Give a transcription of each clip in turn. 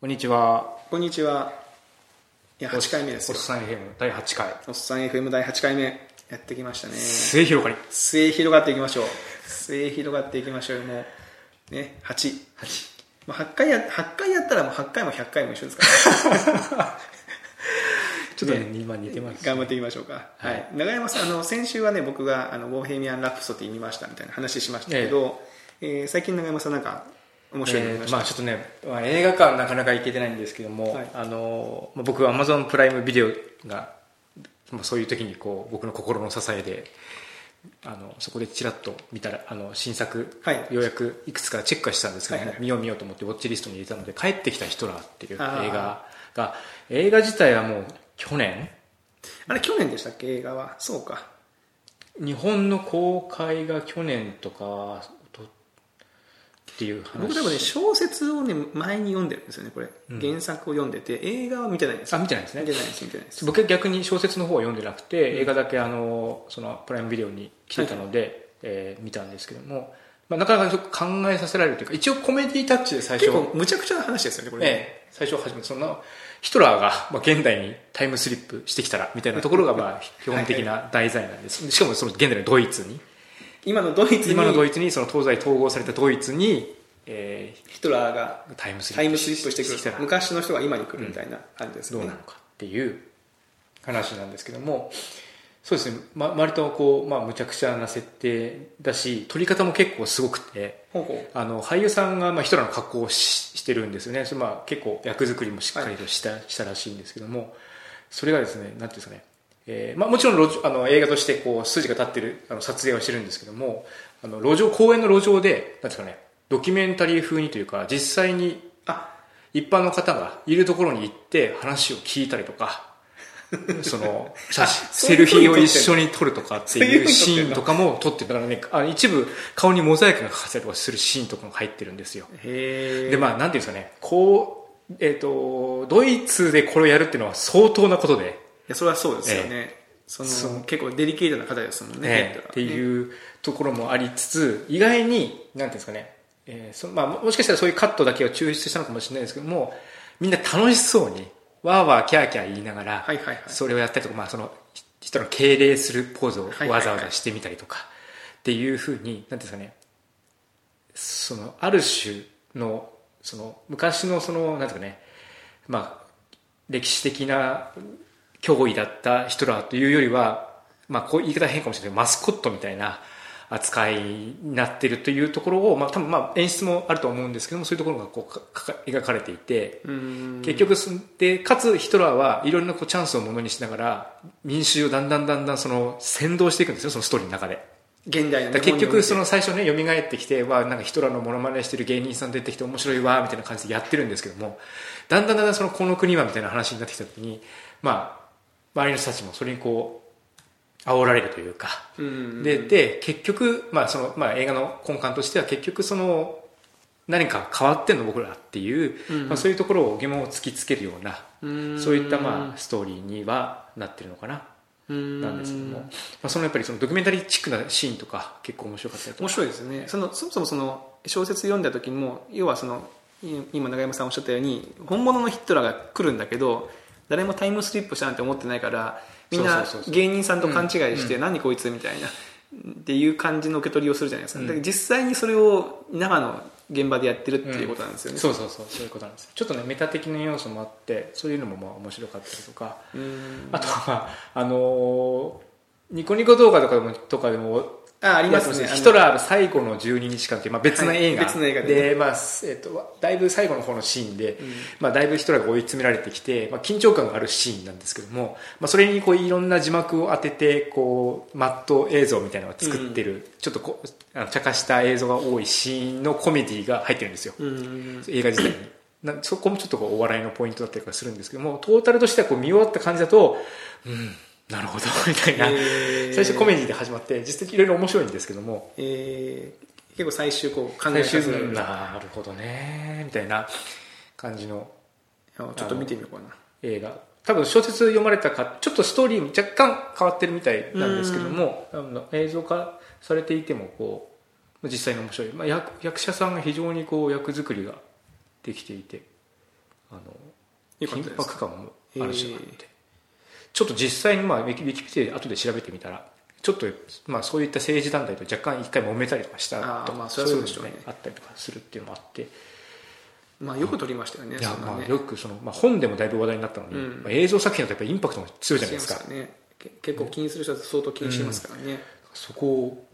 こんにちは。こんにちは。いや、8回目ですよ。おっさん FM 第8回。おっさん FM 第8回目、やってきましたね。末広がり。末広がっていきましょう。末広がっていきましょう。もう、ね、8。8。まあ、8回や、8回やったらもう8回も100回も一緒ですから。ちょっとね、ね今似てます。頑張っていきましょうか。はいはい。長山さん、あの、先週はね、僕が、あの、ボーヘミアン・ラプソディ見ましたみたいな話しましたけど、えー最近長山さんなんか、面白い。えーまあちょっとね、まあ、映画館なかなか行けてないんですけども、はいあのまあ僕は Amazon プライムビデオが、まあ、そういう時にこう僕の心の支えであのそこでちらっと見たらあの新作、はいようやくいくつかチェックはしたんですけども、はいはい見よう見ようと思ってウォッチリストに入れたので「帰ってきたヒトラー」っていう映画が映画自体はもう去年？あれ、去年でしたっけ、映画は。そうか。日本の公開が去年とかとっていう話。僕多分ね、小説をね、前に読んでるんですよね、これ。原作を読んでて、映画は見てないんですよ。あ見てないですね。見てないです、見てないです。僕は逆に小説の方は読んでなくて、映画だけあのそのプライムビデオに来てたので、えー見たんですけども、まあ、なかなかちょっと考えさせられるというか一応コメディタッチで最初。結構、むちゃくちゃな話ですよね、これね。ええ。最初初めてそのヒトラーが、まあ、現代にタイムスリップしてきたらみたいなところがまあ基本的な題材なんです、しかもその現代のドイツに今のドイツに今のドイツにその東西統合されたドイツに、えヒトラーがータイムスリップしてくきたら。る昔の人が今に来るみたいな感じですね、どうなのかっていう話なんですけどもそうですね、ま、割とこう、まあ、むちゃくちゃな設定だし撮り方も結構すごくてあの俳優さんがまあヒトラーの格好をししてるんですよね。それまあ結構役作りもしっかりとした,、したらしいんですけどもそれがですねなんていうんですかねえーまあ、もちろんあの映画としてこう筋が立ってるあの撮影はしてるんですけどもあの路上公園の路上でなんですかねドキュメンタリー風にというか実際にあ一般の方がいるところに行って話を聞いたりとか その写真セルフィーを一緒に撮るとかっていうシーンとかも撮ってる。だからねあの一部顔にモザイクがかかったりとかするシーンとかが入ってるんですよ。でまあなんていうんですかねこうえっ、とドイツでこれをやるっていうのは相当なことでいやそれはそうですよね、そのそう結構デリケートな方ですもんねねってういうところもありつつ意外になんていうんですかね、えーそまあ、ももしかしたらそういうカットだけを抽出したのかもしれないですけどもみんな楽しそうにわーわーキャーキャー言いながら、はいはいはい。それをやったりとか、まあ、その人の敬礼するポーズをわざわざしてみたりとかっていうふうになんていうんですかね。そのある種のその昔のそのなんですかね。まあ歴史的な脅威だったヒトラーというよりは、まあ、こう言い方変かもしれない。けどマスコットみたいな扱いになっているというところを、まあ、多分まあ演出もあると思うんですけどもそういうところがこうかか描かれていてうん。結局すでかつヒトラーはいろんなこうチャンスをものにしながら民衆をだんだんだんだんその先導していくんですよそのストーリーの中で。現代の結局そのの最初ね蘇ってきてはなんかヒトラーのモノマネしてる芸人さん出てきて面白いわみたいな感じでやってるんですけどもだんだんだんだんそのこの国はみたいな話になってきた時にまあ周りの人たちもそれにこう煽られるというか。うん。でで結局、まあそのまあ、映画の根幹としては結局その何か変わってんの僕らっていう、まあ、そういうところを疑問を突きつけるようなうん。そういったまあストーリーにはなってるのかな。うん。なんですけども、まあ、そのやっぱりそのドキュメンタリーチックなシーンとか結構面白かったりとか。面白いですね。そのそもそもその小説読んだ時にも要はそのい今永山さんおっしゃったように本物のヒトラーが来るんだけど誰もタイムスリップしたなんて思ってないからみんな芸人さんと勘違いして、何こいつみたいなっていう感じの受け取りをするじゃないですか,、だから実際にそれを生の現場でやってるっていうことなんですよね、そうそうそうそういうことなんです。ちょっとねメタ的な要素もあってそういうのもまあ面白かったりとか。うん。あとはあのーニコニコ動画とかでもとかでもあありますね。ヒトラーの最後の12日間っていう、まあ、別の映画、はい別の映画でね。で、まあえっとだいぶ最後の方のシーンで、まあ、だいぶヒトラーが追い詰められてきて、まあ、緊張感があるシーンなんですけども、まあ、それにこういろんな字幕を当ててこうマット映像みたいなのを作ってる、ちょっとこうあの茶化した映像が多いシーンのコメディが入ってるんですよ、うん映画自体に。なそこもちょっとこうお笑いのポイントだったりするんですけどもトータルとしてはこう見終わった感じだとうんなるほどみたいな、へー。最初コメディで始まって実際いろいろ面白いんですけども。えー。結構最終こう考えるな。るほどねみたいな感じのちょっと見てみようかな。映画。多分小説読まれたかちょっとストーリーも若干変わってるみたいなんですけども映像化されていてもこう実際に面白い、まあ、役役者さんが非常にこう役作りができていてあの緊迫感もあるしへーちょっと実際に、まあ、ウィキペディアで後で調べてみたらちょっと、まあ、そういった政治団体と若干一回揉めたりとかしたとかまあそうでしょうのもあったりとかするっていうのもあって。まあよく撮りましたよねいやそんなね。まあよくその、まあ、本でもだいぶ話題になったのに、うん。まあ、映像作品だとやっぱりインパクトが強いじゃないですか。ね。け結構気にする人は相当気にしますからね、そこを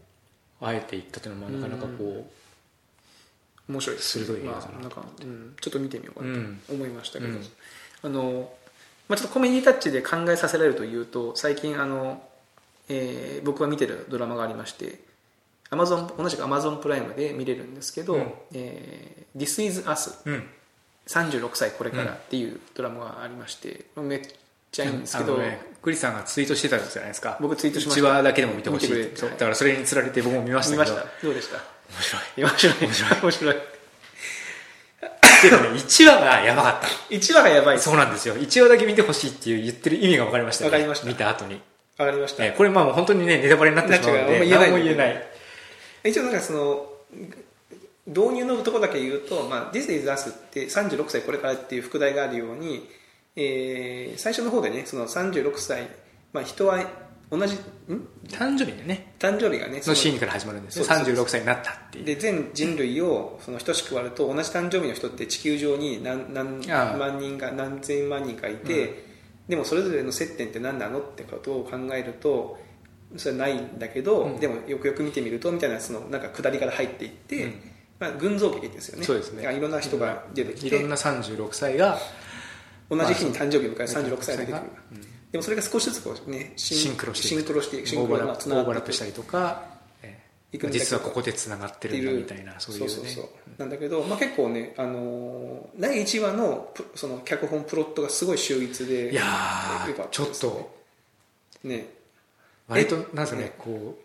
あえて言ったというのはなかなかこ面白いです鋭い映画だな。まあ、なんか、うん、ちょっと見てみようかなうん。と思いましたけど、うん。あのまあ、ちょっとコメディタッチで考えさせられるというと最近あの、えー僕が見てるドラマがありまして Amazon 同じく Amazon プライムで見れるんですけど「うん。えー This is Us う、うん、36歳これから」っていうドラマがありまして、めっちゃいいんですけど、ね、クリスさんがツイートしてたんじゃないですか。僕ツイートしました。1話だけでも見てほしいいだからそれにつられて僕も見ましたけど。見ました。どうでした？面白い。面白い。面白い。面白いけどね1話がやばかった1話がやばい。そうなんですよ。1話だけ見てほしいっていう言ってる意味が分かりました、ね、分かりました。見た後に、わかりました、えーこれまあ本当にねネタバレになってしまうので何も言えない言えない。一応なんかその導入のところだけ言うと「まあ、This is Us」って36歳これからっていう副題があるように、えー最初の方でねその36歳、まあ、人は同じん？誕生日でね。誕生日がねそののシーンから始まるんです。よそうそうそう。36歳になったっていう。で全人類をその等しく割ると同じ誕生日の人って地球上に何何ああ。万人か何千万人かいて、でもそれぞれの接点って何なのってことを考えるとそれはないんだけど、うん。でもよくよく見てみるとみたいなそのなんか下りから入っていって、うん。まあ、群像劇ですよね。そうですね。いろんな人が出てきて。いろんな36歳が同じ日に誕生日を迎える36歳が出てくる、うんでもそれが少しずつこうねシンクロしてシンクロしていくシンオーバークロがラップオーバーつながっていく。ラップしたりとか、実はここでつながってるんだみたいなそういうね。そうそうそう。なんだけど、まあ、結構ね、あのー第1話のプその脚本プロットがすごい秀逸でいやよーかたちょっと。ね。割となんですかねね。こう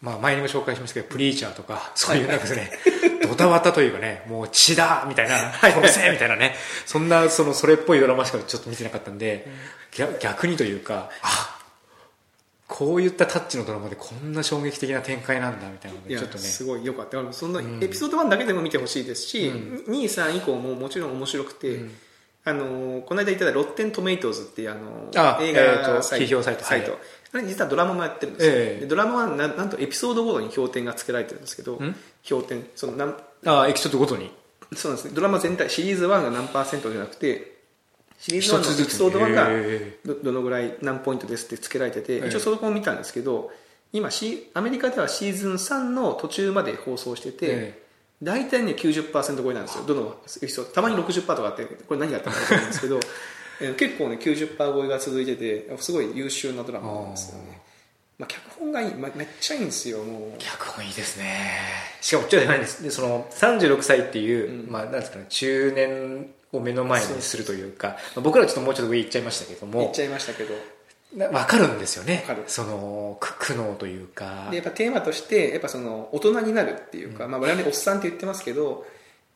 まあ前にも紹介しましたけどプリーチャーとかそういうなんかですね ドタバタというかねもう血だみたいな殺せみたいなね。そんなそのそれっぽいドラマしかちょっと見てなかったんで逆逆にというかあこういったタッチのドラマでこんな衝撃的な展開なんだみたいなのでちょっとね。すごい良かった。そんなうん。エピソード1だけでも見てほしいですし、うん。2、3以降ももちろん面白くて、うんあのーこの間言ってたロッテントメイトーズっていうあの映画サイト,、批評サイトはい。あれ実はドラマもやってるんですよ、ええ。でドラマはななんとエピソードごとに評点がつけられてるんですけどん？評点そのなんあエピソードごとに？そうなんですね。ドラマ全体シリーズ1が何パーセントじゃなくてシリーズ1のエピソード1がへどどのぐらい何ポイントですってつけられてて、ええ。一応そこを見たんですけど今シアメリカではシーズン3の途中まで放送してて、え大体ね90%超えなんですよ。どのエピソード？たまに60%とかあってこれ何があったのか分かんないんですけど えー結構ね90%超えが続いててすごい優秀なドラマなんですよね。まあ、脚本がいい、まめっちゃいいんですよもう。脚本いいですね。しかもちょっとじゃないんです。でその36歳っていう、うん。まあなんですかね中年を目の前にするというかまあ僕らはちょっともうちょっと上行っちゃいましたけども。言っちゃいましたけど。な分かるんですよね。そのく苦悩というか。でやっぱテーマとしてやっぱその大人になるっていうか、まあ、我々おっさんって言ってますけど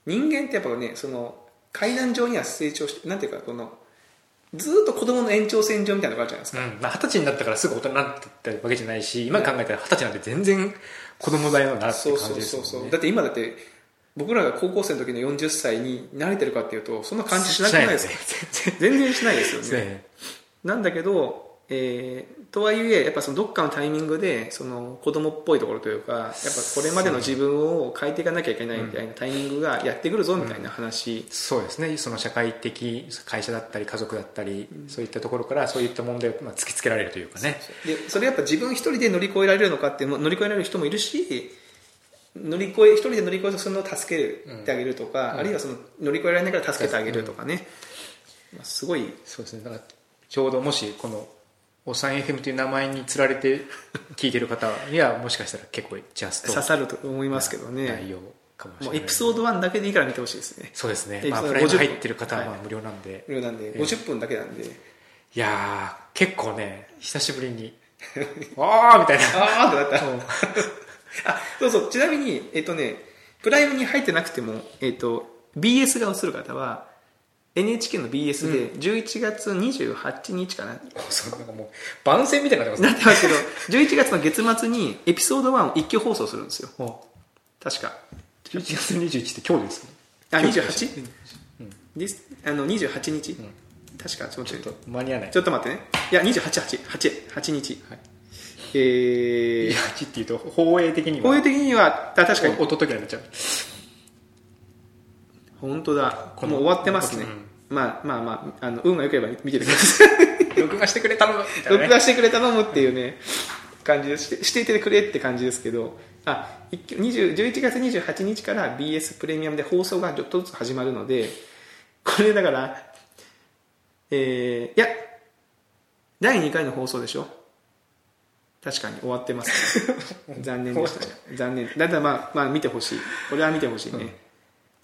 人間ってやっぱねその階段上には成長してなんていうかこのずーっと子供の延長線上みたいなのがあるじゃないですか、うん。まあ、二十歳になったからすぐ大人になってったわけじゃないし今考えたら二十歳なんて全然子供だよなってそう感じですよそうそうそうねだって今だって僕らが高校生の時の40歳に慣れてるかっていうとそんな感じしなくないですか？全全然しないですよ 然ね。なんだけど、えーとはいえやっぱそのどっかのタイミングでその子供っぽいところというかやっぱこれまでの自分を変えていかなきゃいけないみたいなタイミングがやってくるぞみたいな話、そうですね。その社会的会社だったり家族だったり、そういったところからそういった問題をまあ突きつけられるというかね。でそれやっぱ自分一人で乗り越えられるのかって乗り越えられる人もいるし乗り越え一人で乗り越えてそれを助けてあげるとか、あるいはその乗り越えられないから助けてあげるとかね、まあすごい。そうですね。だからちょうどもしこのおっさん FM という名前につられて聞いてる方にはもしかしたら結構ジャスト刺さると思いますけどね。内容かもしれもない。うエピソード1だけでいいから見てほしいですね。そうですね。まあプライム50入ってる方はまはい。あ無料なんで、無料なんで。50分だけなんで、いやー結構ね久しぶりに ああみたいな。ああってなった あそうそう。ちなみにえっ、とねプライムに入ってなくても、えっと BS が映る方は NHK の BS で11月28日かな、そうなんかもう番宣みたいになってまなってますけど11月の月末にエピソード1を一挙放送するんですよ。確か。う11月21って今日ですねあ今日 28? This あの28日、確かちょっとちょっと間に合わない。ちょっと待ってね。いや288 8日、はい。えー、8っていうと放映的には。こういう的にはあ確かに。お音時になっちゃう。本当だ。もう終わってますね、うまあまあまああの運が良ければ見ててください。録画してくれ頼むみたいなね。録画してくれ頼むっていうね感じです。してしていてくれって感じですけど。あ一挙20 11月28日から BS プレミアムで放送がちょっとずつ始まるのでこれだからえー、いや第2回の放送でしょ。確かに終わってます、ね、残念でした。ね残念。だったらまあ、まあ、見てほしい。これは見てほしいね、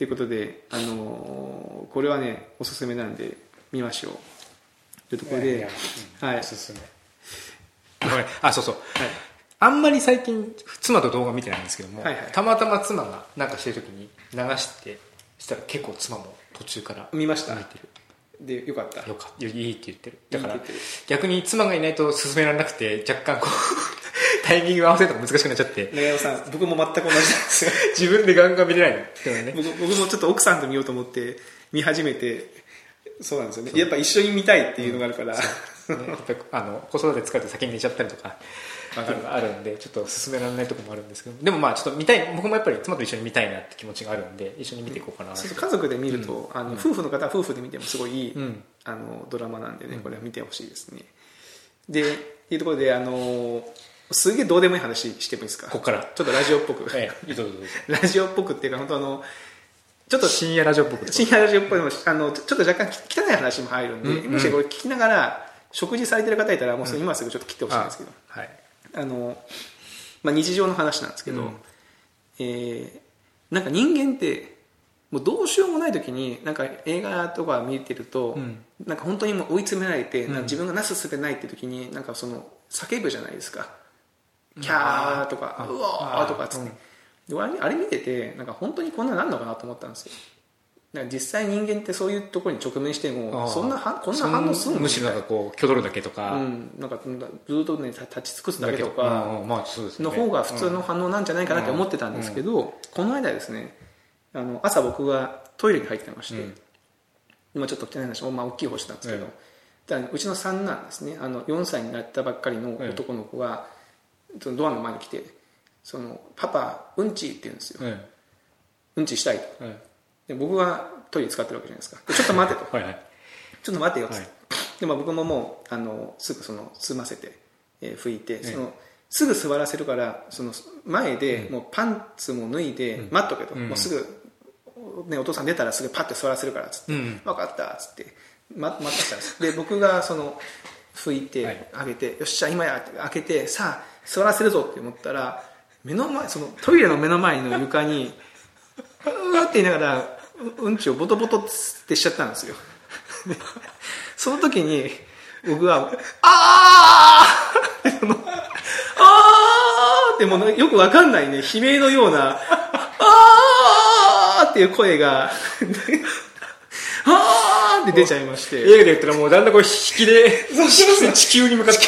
ということで、あのーこれはねおすすめなんで見ましょう。というところで、いやいやはい。おすすめ。ごめん。あそうそう、あんまり最近妻と動画見てないんですけども、はいはい。たまたま妻がなんかしてる時に流してしたら結構妻も途中から見ました。見てる。でよかった。よかった。いいって言ってる。だから逆に妻がいないと進められなくて若干こうタイミング合わせるのが難しくなっちゃって。長山さん僕も全く同じなんですよ。自分でガンガン見れない。のってね。僕僕もちょっと奥さんと見ようと思って見始めてそうなんですよね。やっぱ一緒に見たいっていうのがあるから、ね。あの子育て疲れて先に寝ちゃったりとかあるんでちょっと進められないところもあるんですけど。でもまあちょっと見たい僕もやっぱり妻と一緒に見たいなって気持ちがあるんで一緒に見ていこうかな家族で見ると、あの夫婦の方は夫婦で見てもすごいいい、うん。あのドラマなんでねこれは見てほしいですね、でいうところであのすげえどうでもいい話してもいいですか？ここから。ちょっとラジオっぽく、ええラジオっぽくっていうか本当あのちょっと深夜ラジオっぽく深夜ラジオっぽいのもあのちょっと若干汚い話も入るんで、うんうん。もしこれ聞きながら食事されてる方いたらもう今すぐちょっと切ってほしいんですけど、はい。あの、まあ、日常の話なんですけど、うん。えーなんか人間ってもうどうしようもない時になんか映画とか見てると、うん。なんか本当にもう追い詰められて、うん。なんか自分がなすすべないって時になんかその叫ぶじゃないですかキャーとかあうわーとかっつって。あれあれ見ててなんか本当にこんなのなんのかなと思ったんですよ。なんか実際人間ってそういうところに直面してもそんなはこんな反応するのむしろなんかこう挙取るだけとか、うん、なんかずっとね立ち尽くすだけとか、うんうん。まあそうですね。の方が普通の反応なんじゃないかなって思ってたんですけど、この間ですねあの朝僕がトイレに入ってまして、うん。今ちょっと汚い話、まあ、大きい方してたんですけど、えだからうちの三男ですねあの4歳になったばっかりの男の子が、そのドアの前に来てそのパパうんちって言うんですよ、えうんちしたいと。ええ。で僕がトイレ使ってるわけじゃないですか。で ちょっと待てと。えはいはい。ちょっと待てよっつって、はい。でも僕ももうあのすぐその済ませて、えー拭いて、えそのすぐ座らせるからその前でもうパンツも脱いで待っとけと、うん。もうすぐ、ね、お父さん出たらすぐパッて座らせるからっつって、うん。分かったっつって、ま、待ってたんです。で僕がその拭いて、はい。開けてよっしゃ今やって開けてさあ座らせるぞって思ったら目の前そのトイレの目の前の床にうーって言いながらううんちをボトボトってしちゃったんですよでその時に僕は「あー!」ってその「あー!」ってもうよくわかんないね悲鳴のような「あー!」っていう声が「あー!」って出ちゃいまして映画で言ったらもうだんだんこう引きで地球に向かって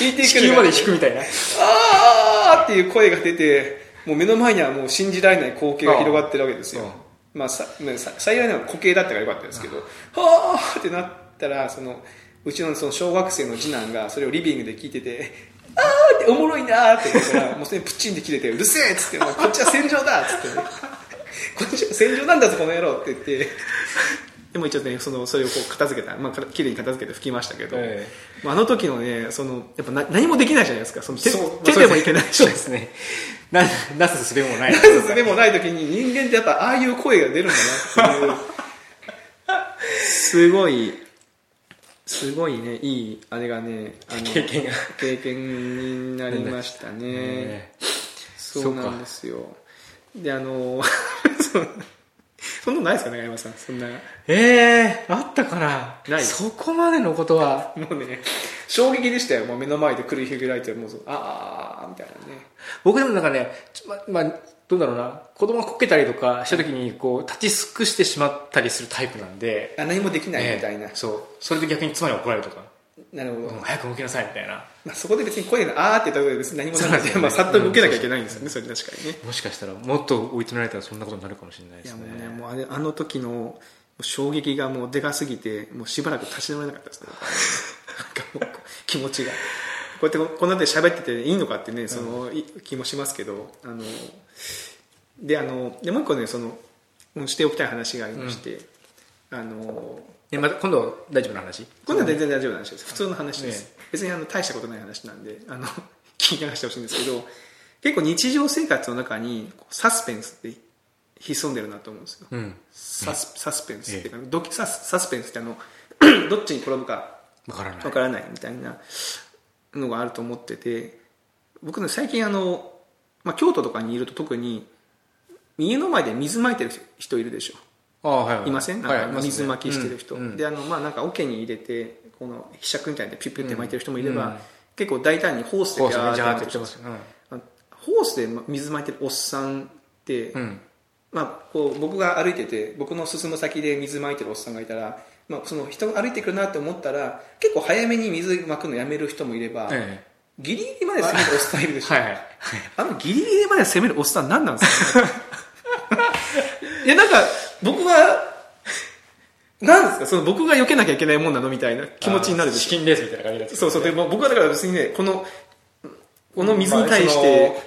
引いていく地球まで引くみたいな。あーっていう声が出てもう目の前にはもう信じられない光景が広がってるわけですよ。ああまあ、さ幸いなのは固形だったからよかったですけどはあってなったらそのうちのその小学生の次男がそれをリビングで聞いててあーっておもろいなーって言ったらもうそれプッチンで切れてうるせえっつってこっちは戦場だっつって。ねこっちは戦場なんだぞこの野郎って言ってでも一応ねそのそれをこう片付けたまあきれいに片付けて拭きましたけど、えまああの時のねそのやっぱな何もできないじゃないですか。その手そう手でもいけない。しそうですね。ななすすべもない。でもない時に人間ってやっぱああいう声が出るんだなっていう。すごいすごいねいいあれがねあの経験が。経験になりましたね。えそうなんですよ。であの そんなのないですかね山さん。そんな。ええあったかな。ない。そこまでのことは。もうね衝撃でしたよ。もう目の前で繰り広げられてもうああみたいなね。僕でもなんかねままあどうだろうな。子供がこけたりとかした時にこう立ち尽くしてしまったりするタイプなんで。あ何もできないみたいな、ええそう。それで逆に妻に怒られるとか、なるほど、うん早く動きなさいみたいな。まあ、そこで別に声があーって言ったことで別に何もなくて、ね。まあ、さっと受けなきゃいけないんですよね、それ確かにね。もしかしたらもっと追い詰められたらそんなことになるかもしれないでいやすね。もうね、もうあの時の衝撃がもうでかすぎてもうしばらく立ち直れなかったですね。なんかもう気持ちが。こうやってこんなで喋ってていいのかってねその、い気もしますけどあのであのでもう一個ねそのうんしておきたい話がありまして、あのえまた今度大丈夫な話？今度は全然大丈夫な話です。普通の話です、別にあの大したことない話なんであの 聞き流してほしいんですけど結構日常生活の中にサスペンスって潜んでるなと思うんですよ、うん。サスサスペンスっていうか、ドキサスサスペンスってあの どっちに転ぶかわからない。わからないみたいなのがあると思ってて僕ね最近あの、まあ、京都とかにいると特に家の前で水まいてる人いるでしょいはい。いません？なんかはいいますね。水まきしてる人、うんうん。であのまあなんか桶に入れてこのひしゃくみたいでピュッピュッて巻いてる人もいれば、うん。結構大胆にホースでこうですねジャーっジャーっててやってる人言ってます。あのホースで水まいてるおっさんって、うん。うんまあ、こう僕が歩いてて僕の進む先で水まいてるおっさんがいたら、まあ、その人が歩いてくるなって思ったら結構早めに水まくのやめる人もいれば、えギリギリまで攻めるおっさんいるでしょ、えはいはい。あのギリギリまで攻めるおっさん何なんですか？いやなんか僕は なんですか？その僕が避けなきゃいけないもんなの？みたいな気持ちになるでしチキンレースみたいな感じになってょそうそう。でも僕はだから別にねこのこの水に対して、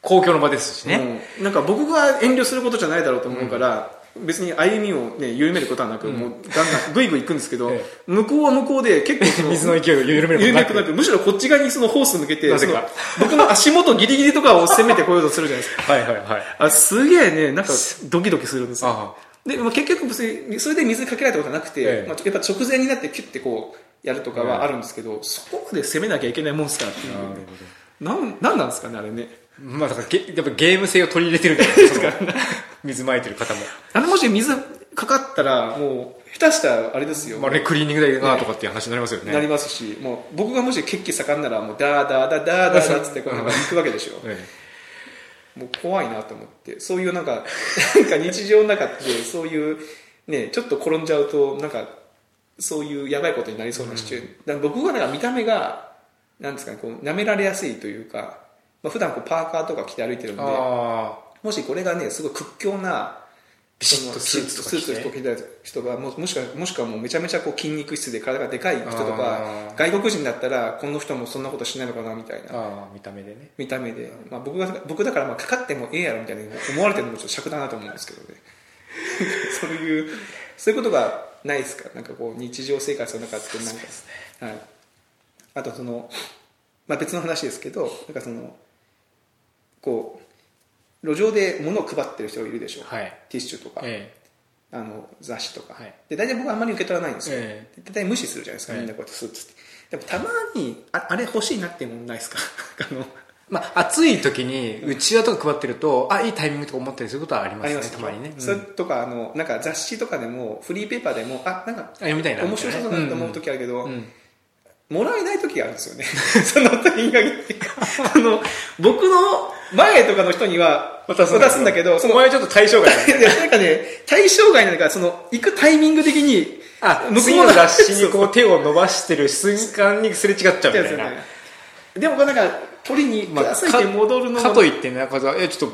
公共の場ですしね、うん。なんか僕が遠慮することじゃないだろうと思うから、別に歩みを、ね、緩めることはなく、もうガンガングイグイ行くんですけど、え向こうは向こうで結構その水の勢いを緩めること緩なく。めくなくむしろこっち側にそのホース向けてなぜか。その僕の足元ギリギリとかを攻めてこようとするじゃないですか。はいはいはい。あすげえねなんかドキドキするんですよ。あで、まあ、結局別にそれで水かけられたことはなくて、ええ。まあ、やっぱ直前になってキュッてこうやるとかはあるんですけど、そこまで攻めなきゃいけないもんすかっていうなんなんなんですかねあれね。まあだからゲやっぱゲーム性を取り入れてるんじゃないですか 水まいてる方も、あれもし水かかったらもう下手したらあれですよ、まあ、あれクリーニング代だなとかっていう話になりますよね。なりますしもう僕がもし血気盛んならもうダーダーダーダーダーダーっつってこう 行くわけでしょ。えもう怖いなと思ってそういうなんかなんか日常の中でそういうねちょっと転んじゃうとなんかそういうやばいことになりそうなシチュエーション、僕はなんか見た目がなんですかねこう舐められやすいというか、まあ普段こうパーカーとか着て歩いてるんであもしこれがねすごい屈強なビシッとスーツとか着て。スーツとか着てた人がももしくはもしくはもうめちゃめちゃこう筋肉質で体がでかい人とか外国人だったらこの人もそんなことしないのかなみたいな。あああ見た目でね。見た目で、まあ、僕が僕だからまあかかってもええやろみたいに思われてるのもちょっと尺だなと思うんですけどね。そういうそういうことがないですか？なんかこう日常生活の中ってなんか、はい、あとその、まあ、別の話ですけどなんかそのこう路上で物を配ってる人がいるでしょ、はい。ティッシュとか、えあの雑誌とか、はい。で大体僕はあんまり受け取らないんですよ、えで大体無視するじゃないですか、ええ。みんなこうやってスーツって。でもたまにああれ欲しいなっていうものないですか？あのまあ暑い時にうちわとか配ってるとあいいタイミングとか思ったりすることはありますねありますたまにね、うん。それとかあのなんか雑誌とかでもフリーペーパーでもあなんかあ読みたいな面白そうだなと思う時あるけど、うん。もらえない時があるんですよね。その時に限って。あの僕の前とかの人には渡すんだけどそのお前ちょっと対象外 なんかね対象外なのかその行くタイミング的にあ向こう次の雑誌にこう手を伸ばしてる瞬間にすれ違っちゃうみたいな、ねでもなんか取りにくださいって戻るのもかといってねなんかさえちょっ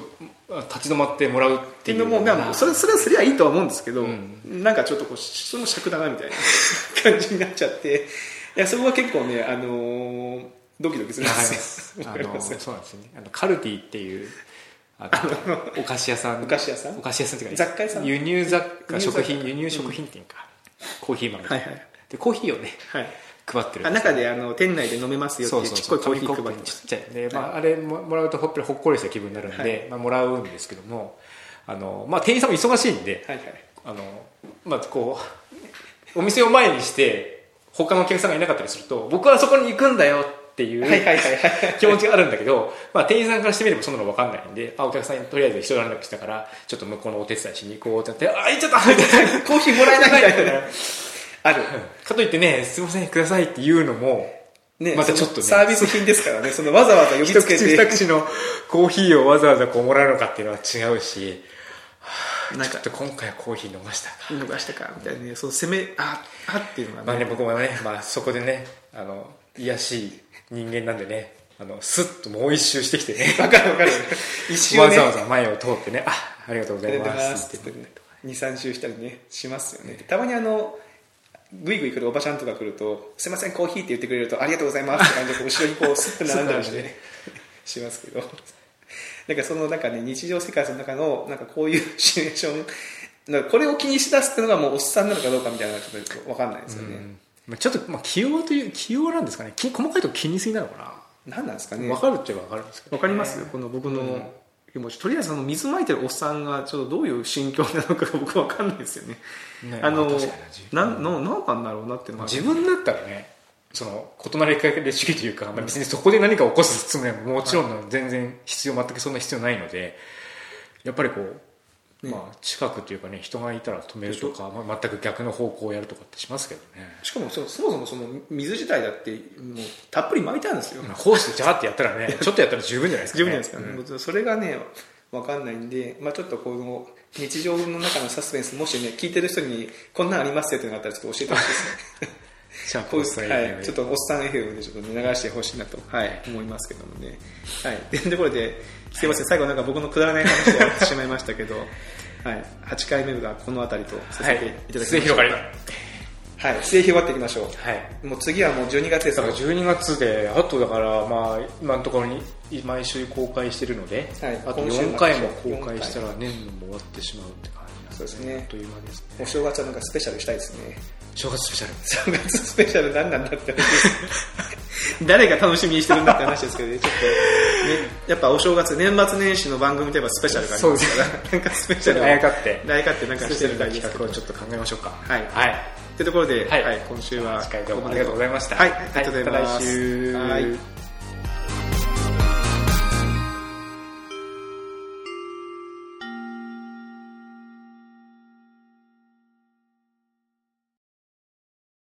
と立ち止まってもらうっっていううのも。まあそれそれはすりゃいいとは思うんですけど、ん。なんかちょっとこうそれも尺だなみたいな感じになっちゃって。いやそこは結構ね、あのードキドキするんですよ。あの そうなんですよね。あのカルティっていうあのお菓子屋さん。お菓子屋さん？お菓子屋さんっていうか雑貨屋さん？輸入雑貨食品輸入食品店か、コーヒー豆。はいはい。でコーヒーをねはい。配ってる中であの店内で飲めますよってそいうう。ちっこいコーヒー配ってちっちゃい。で、まあ、あれももらうとほっぺりほっこりした気分になるんで、はい。まあ、もらうんですけどもあの、まあ、店員さんも忙しいんで、はいはい。あのまあ、こうお店を前にして他のお客さんがいなかったりすると僕はそこに行くんだよっていう、気持ちがあるんだけど、まあ、店員さんからしてみればそんなの分かんないんであお客さんにとりあえず一段落したからちょっと向こうのお手伝いしに行こうってなってあ行っちゃった コーヒーもらえないみたいな。ある。かといってねすいませんくださいっていうのもねまたちょっとね。サービス品ですからね。そのわざわざ呼び一つけ口二て口のコーヒーをわざわざこうもらうのかっていうのは違うしなんか。ちょっと今回はコーヒー飲ましたか。逃したかみたいなね。その攻めああっていうのがね。まあね僕もね、まあ、そこでねあの癒しい人間なんでねあのスッともう一周してきてね わかるわかる。一周ね。わざわざ前を通ってねあありがとうございまますすってって言って23周したりねしますよね。たまにあのぐいぐい来るおばちゃんとか来ると「すいませんコーヒー」って言ってくれると「ありがとうございます」って感じで後ろにこうスッと並んだりして、ね、しますけど。なんかそのなんかね日常生活の中のなんかこういうシチュエーションこれを気にしだすっていうのがもうおっさんなのかどうかみたいなのがちょっと分かんないですよね、まあちょっと、まあ、器用という器用なんですかね。き細かいとこ気にすぎなのか何なんですかな、ね。分かるっちゃ分かるんですけど、わかりますこの僕の気持ち。とりあえずその水まいてるおっさんがちょっとどういう心境なのかが 僕わかんないですよね。ねあのまあななんのなんなんだろうなっていうのは。自分だったらねその異なりかれ主義というか、まあ、別にそこで何か起こすつもりはもちろん全然必要全くそんな必要ないのでやっぱりこう、ね。まあ、近くというかね人がいたら止めるとか、まあ、全く逆の方向をやるとかってしますけどね。しかもそそもそもその水自体だってもうたっぷり巻いてあるんですよ。まあホースでジャーってやったらね ちょっとやったら十分じゃないですか、ね、十分じゃないですかね、もうそれがねわかんないんで、まあ、ちょっとこの日常の中のサスペンスもしね聞いてる人にこんなんありますよっていうのがあったらちょっと教えてほしいですね。シャープこういうおっさんはい、ちょっとおっさん FM でちょっと、ね、流してほしいなと、はい、思いますけどもね。はい。というところで、すいません、最後なんか僕のくだらない話でやってしまいましたけど、はい。8回目がこの辺りとさせていただきまし末広がりはい。末広がっていきましょう。はい。もう次はもう12月ですだから12月であとだからまあ今のところに毎週公開してるので、はい。あと今週4回も公開したら年度も終わってしまうって感じなんそうですね。あっという間ですね。お正月はなんかスペシャルしたいですね。正月スペシャル。正月スペシャル何なんだって話。です。誰が楽しみにしてるんだって話ですけどね、ちょっと、ね、やっぱお正月、年末年始の番組といえばスペシャルがありますから、なんかスペシャルをあやかってあやかってなんかしてみたいですけど。企画をちょっと考えましょうか。はい。はい。というところで、はい。はい、今週は次回どうもありがとうございました。はい、ありがとうございます。はいまた来週。はい